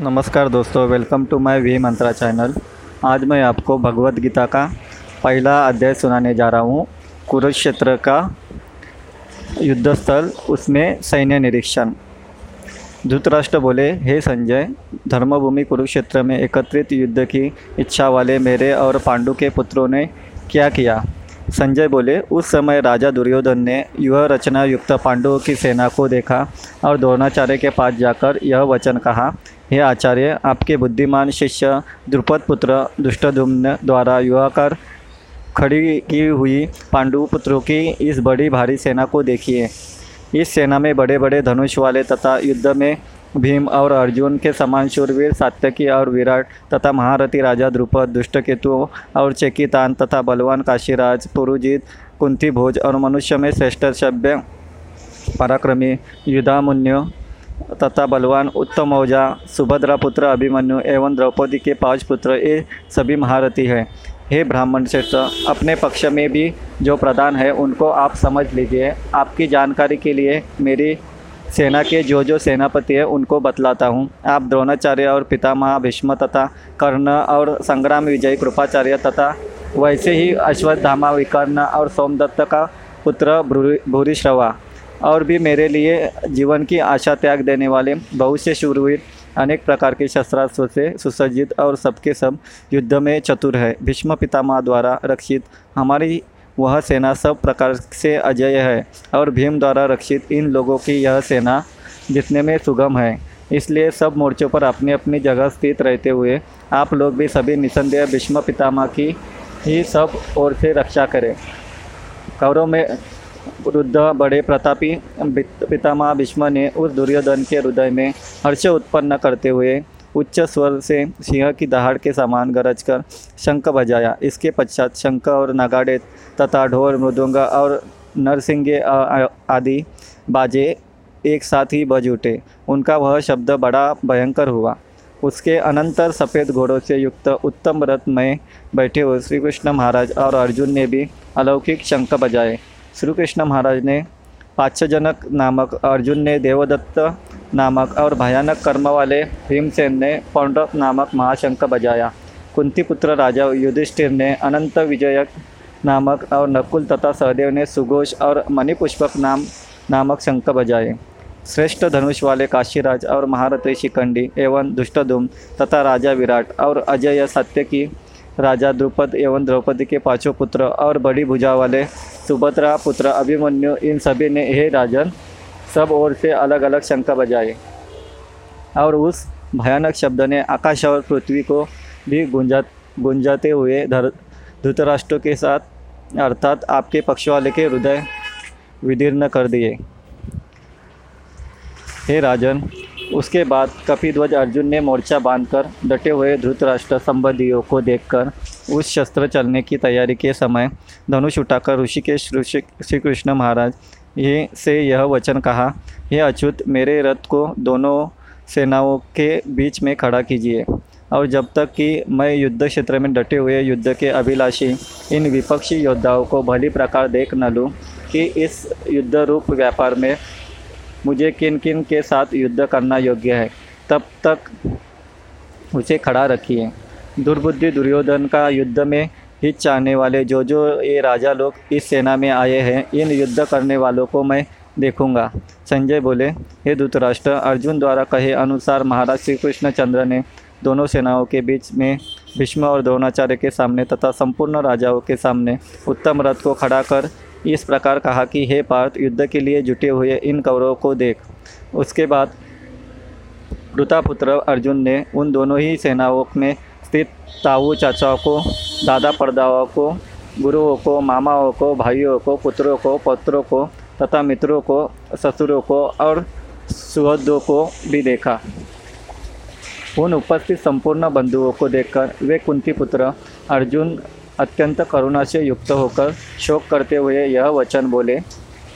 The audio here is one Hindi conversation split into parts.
नमस्कार दोस्तों welcome to my V Mantra channel आज मैं आपको भगवत गीता का पहला अध्याय सुनाने जा रहा हूँ। कुरुक्षेत्र का युद्ध स्थल उसमें सैन्य निरीक्षण। धृतराष्ट्र बोले, हे संजय, धर्मभूमि कुरुक्षेत्र में एकत्रित युद्ध की इच्छा वाले मेरे और पांडु के पुत्रों ने क्या किया? संजय बोले, उस समय राजा दुर्योधन ने युवा रचना युक्त पांडवों की सेना को देखा और द्रोणाचार्य के पास जाकर यह वचन कहा हे आचार्य, आपके बुद्धिमान शिष्य द्रुपद पुत्र दुष्टधुम्न द्वारा युवाकर खड़ी की हुई पांडु पुत्रों की इस बड़ी भारी सेना को देखिए। इस सेना में बड़े बड़े धनुष वाले तथा युद्ध में भीम और अर्जुन के समान शूरवीर, सात्यकी और विराट तथा महारथी राजा द्रुपद, दुष्टकेतु और चेकितान तथा बलवान काशीराज, पुरुजित, कुंती भोज और मनुष्य में श्रेष्ठ सभ्य पराक्रमी युधामुन्यु तथा बलवान उत्तम औजा सुभद्रा पुत्र अभिमन्यु एवं द्रौपदी के पाँच पुत्र ये सभी महारथी हैं। हे ब्राह्मण श्रेष्ठ, अपने पक्ष में भी जो प्रधान है, उनको आप समझ लीजिए। आपकी जानकारी के लिए मेरी सेना के जो जो सेनापति है, उनको बतलाता हूँ। आप द्रोणाचार्य और पितामह भीष्म तथा कर्ण और संग्राम विजय कृपाचार्य तथा वैसे ही अश्वत्थामा, विकर्ण और सोमदत्त का पुत्र भूरिश्रवा और भी मेरे लिए जीवन की आशा त्याग देने वाले बहुत से शूरवीर अनेक प्रकार के शस्त्रास्त्रों से सुसज्जित और सबके सब युद्ध में चतुर है। भीष्म पितामह द्वारा रक्षित हमारी वह सेना सब प्रकार से अजय है और भीम द्वारा रक्षित इन लोगों की यह सेना जितने में सुगम है। इसलिए सब मोर्चों पर अपनी अपनी जगह स्थित रहते हुए आप लोग भी सभी निसंदेह भीष्म पितामह की ही सब ओर से रक्षा करें। कौरव में वृद्ध, बड़े प्रतापी पितामह भीष्म ने उस दुर्योधन के हृदय में हर्ष उत्पन्न करते हुए उच्च स्वर से सिंह की दहाड़ के समान गरज कर शंख बजाया। इसके पश्चात शंख और नगाड़े तथा ढोल, मृदुंग और नरसिंगे आदि बाजे एक साथ ही बज उठे। उनका वह शब्द बड़ा भयंकर हुआ। उसके अनंतर सफ़ेद घोड़ों से युक्त उत्तम रथ में बैठे हुए श्री कृष्ण महाराज और अर्जुन ने भी अलौकिक शंख बजाए। श्री कृष्ण महाराज ने पाच्छजनक नामक अर्जुन ने देवदत्त नामक और भयानक कर्म वाले भीमसेन ने पौंड्रक नामक महाशंख बजाया। कुंती पुत्र राजा युधिष्ठिर ने अनंत विजयक नामक और नकुल तथा सहदेव ने सुघोष और मणिपुष्पक नाम, नामक शंख बजाए। श्रेष्ठ धनुष वाले काशीराज और महारथी शिखंडी एवं दुष्टधुम तथा राजा विराट और अजय सत्य की राजा द्रुपद एवं द्रौपदी के पाँचों पुत्र और बड़ी भुजा वाले सुभद्रा, पुत्र अभिमन्यु, इन सभी ने, हे राजन, सब ओर से अलग अलग शंका बजाई। और उस भयानक शब्द ने आकाश और पृथ्वी को भी गुंजा, गुंजाते हुए धर, धृतराष्ट्र के साथ, अर्थात आपके पक्ष वाले के हृदय विदीर्ण कर दिए। हे राजन उसके बाद कपिध्वज अर्जुन ने मोर्चा बांधकर डटे हुए धृतराष्ट्र संबंधियों को देखकर उस शस्त्र चलने की तैयारी के समय धनुष उठाकर ऋषिकेश ऋषि श्री कृष्ण महाराज ये से यह वचन कहा, हे अच्युत, मेरे रथ को दोनों सेनाओं के बीच में खड़ा कीजिए। और जब तक कि मैं युद्ध क्षेत्र में डटे हुए युद्ध के अभिलाषी इन विपक्षी योद्धाओं को भली प्रकार देख न लूँ कि इस युद्ध रूप व्यापार में मुझे किन किन के साथ युद्ध करना योग्य है? तब तक उसे खड़ा रखिए। दुर्बुद्धि दुर्योधन का युद्ध में हित चाहने वाले जो जो ये राजा लोग इस सेना में आए हैं, इन युद्ध करने वालों को मैं देखूँगा। संजय बोले, हे धृतराष्ट्र, अर्जुन द्वारा कहे अनुसार महाराज श्री कृष्ण चंद्र ने दोनों सेनाओं के बीच में भीष्म और द्रोणाचार्य के सामने तथा संपूर्ण राजाओं के सामने उत्तम रथ को खड़ा कर इस प्रकार कहा कि, हे पार्थ, युद्ध के लिए जुटे हुए इन कौरवों को देख। उसके बाद वृतापुत्र अर्जुन ने उन दोनों ही सेनाओं में स्थित ताऊ चाचाओं को, दादा परदाओं को, गुरुओं को, मामाओं को, भाइयों को, पुत्रों को, पौत्रों को तथा मित्रों को, ससुरों को और सुहदों को भी देखा। उन उपस्थित संपूर्ण बंधुओं को देखकर वे कुंती पुत्र अर्जुन अत्यंत करुणा से युक्त होकर शोक करते हुए यह वचन बोले,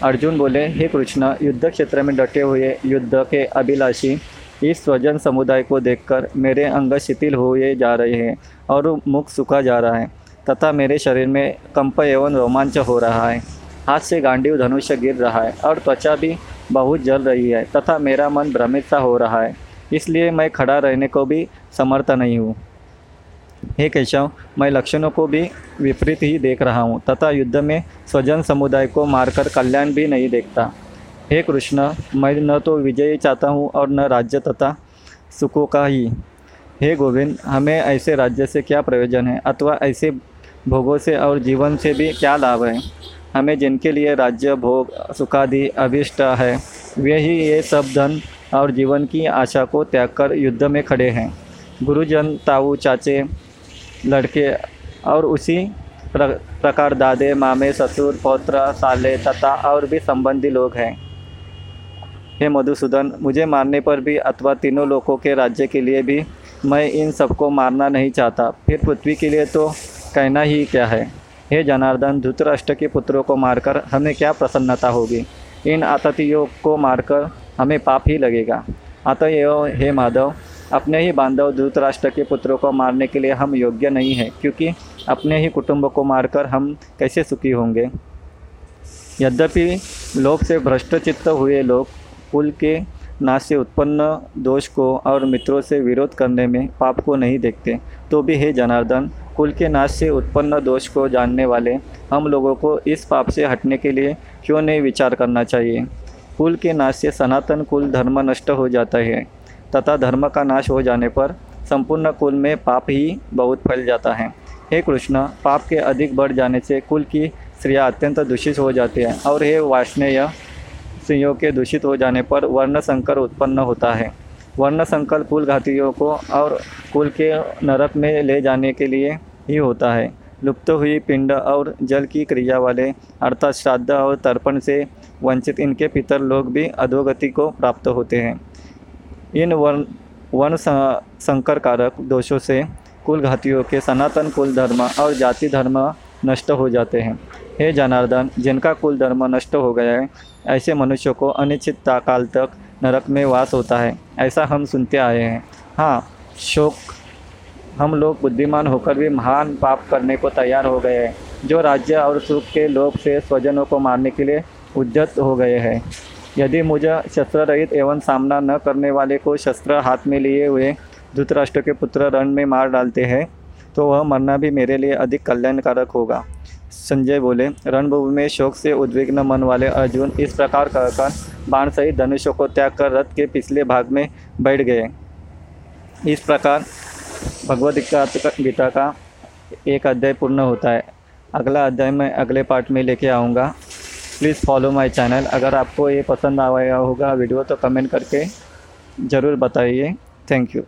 अर्जुन बोले, हे कृष्ण युद्ध क्षेत्र में डटे हुए युद्ध के अभिलाषी, इस स्वजन समुदाय को देखकर मेरे अंग शिथिल हुए जा रहे हैं और मुख सूखा जा रहा है, तथा मेरे शरीर में कंप एवं रोमांच हो रहा है। हाथ से गांडीव धनुष्य गिर रहा है और त्वचा भी बहुत जल रही है, तथा मेरा मन भ्रमित सा हो रहा है, इसलिए मैं खड़ा रहने को भी समर्थ नहीं हूँ। हे केशव, मैं लक्षणों को भी विपरीत ही देख रहा हूँ, तथा युद्ध में स्वजन समुदाय को मारकर कल्याण भी नहीं देखता। हे कृष्ण, मैं न तो विजय चाहता हूँ और न राज्य तथा सुखों का ही। हे गोविंद, हमें ऐसे राज्य से क्या प्रयोजन है? अथवा ऐसे भोगों से और जीवन से भी क्या लाभ है? हमें जिनके लिए राज्य, भोग, सुखादि, अभिष्ट है, वे ही ये सब धन और जीवन की आशा को त्याग कर युद्ध में खड़े हैं। गुरुजन, ताऊ, चाचे लड़के और उसी प्रकार दादे, मामे, ससुर, पौत्र, साले तथा और भी संबंधी लोग हैं। हे मधुसूदन, मुझे मारने पर भी अथवा तीनों लोगों के राज्य के लिए भी मैं इन सबको मारना नहीं चाहता। फिर पृथ्वी के लिए तो कहना ही क्या है? हे जनार्दन, धृतराष्ट्र के पुत्रों को मारकर हमें क्या प्रसन्नता होगी? इन आततियों को मारकर हमें पाप ही लगेगा। अतएव हे माधव अपने ही बांधव धृतराष्ट्र के पुत्रों को मारने के लिए हम योग्य नहीं हैं, क्योंकि अपने ही कुटुंब को मारकर हम कैसे सुखी होंगे? यद्यपि लोभ से भ्रष्टचित्त हुए लोग कुल के नाश से उत्पन्न दोष को और मित्रों से विरोध करने में पाप को नहीं देखते तो भी हे जनार्दन, कुल के नाश से उत्पन्न दोष को जानने वाले हम लोगों को इस पाप से हटने के लिए क्यों नहीं विचार करना चाहिए? कुल के नाश से सनातन कुल धर्म नष्ट हो जाता है। तथा धर्म का नाश हो जाने पर संपूर्ण कुल में पाप ही बहुत फैल जाता है। हे कृष्ण, पाप के अधिक बढ़ जाने से कुल की स्त्रियाँ अत्यंत दूषित हो जाती हैं और हे वाष्णेय, स्त्रियों के दूषित हो जाने पर वर्ण संकर उत्पन्न होता है। वर्ण संकर कुल घातियों को और कुल के नरक में ले जाने के लिए ही होता है। लुप्त हुई पिंड और जल की क्रिया वाले, अर्थात श्राद्ध और तर्पण से वंचित इनके पितर लोग भी अधोगति को प्राप्त होते हैं। इन वर्ण वर्ण संकर कारक दोषों से कुल घातियों के सनातन कुल धर्म और जाति धर्म नष्ट हो जाते हैं। हे जनार्दन, जिनका कुल धर्म नष्ट हो गया है, ऐसे मनुष्यों को अनिश्चित काल तक नरक में वास होता है, ऐसा हम सुनते आए हैं। हाँ शोक, हम लोग बुद्धिमान होकर भी महान पाप करने को तैयार हो गए हैं, जो राज्य और सुख के लोग से स्वजनों को मारने के लिए उद्यत हो गए हैं। यदि मुझे शस्त्र रहित एवं सामना न करने वाले को शस्त्र हाथ में लिए हुए धृतराष्ट्र के पुत्र रण में मार डालते हैं तो वह मरना भी मेरे लिए अधिक कल्याणकारक होगा। संजय बोले, रणभूमि में शोक से उद्विग्न मन वाले अर्जुन इस प्रकार कहकर बाण सहित धनुषों को त्याग कर रथ के पिछले भाग में बैठ गए। इस प्रकार भगवद गीता का एक अध्याय पूर्ण होता है। अगला अध्याय मैं अगले पार्ट में लेके आऊँगा। प्लीज़ फॉलो माय चैनल अगर आपको ये पसंद आया होगा वीडियो तो कमेंट करके ज़रूर बताइए। Thank you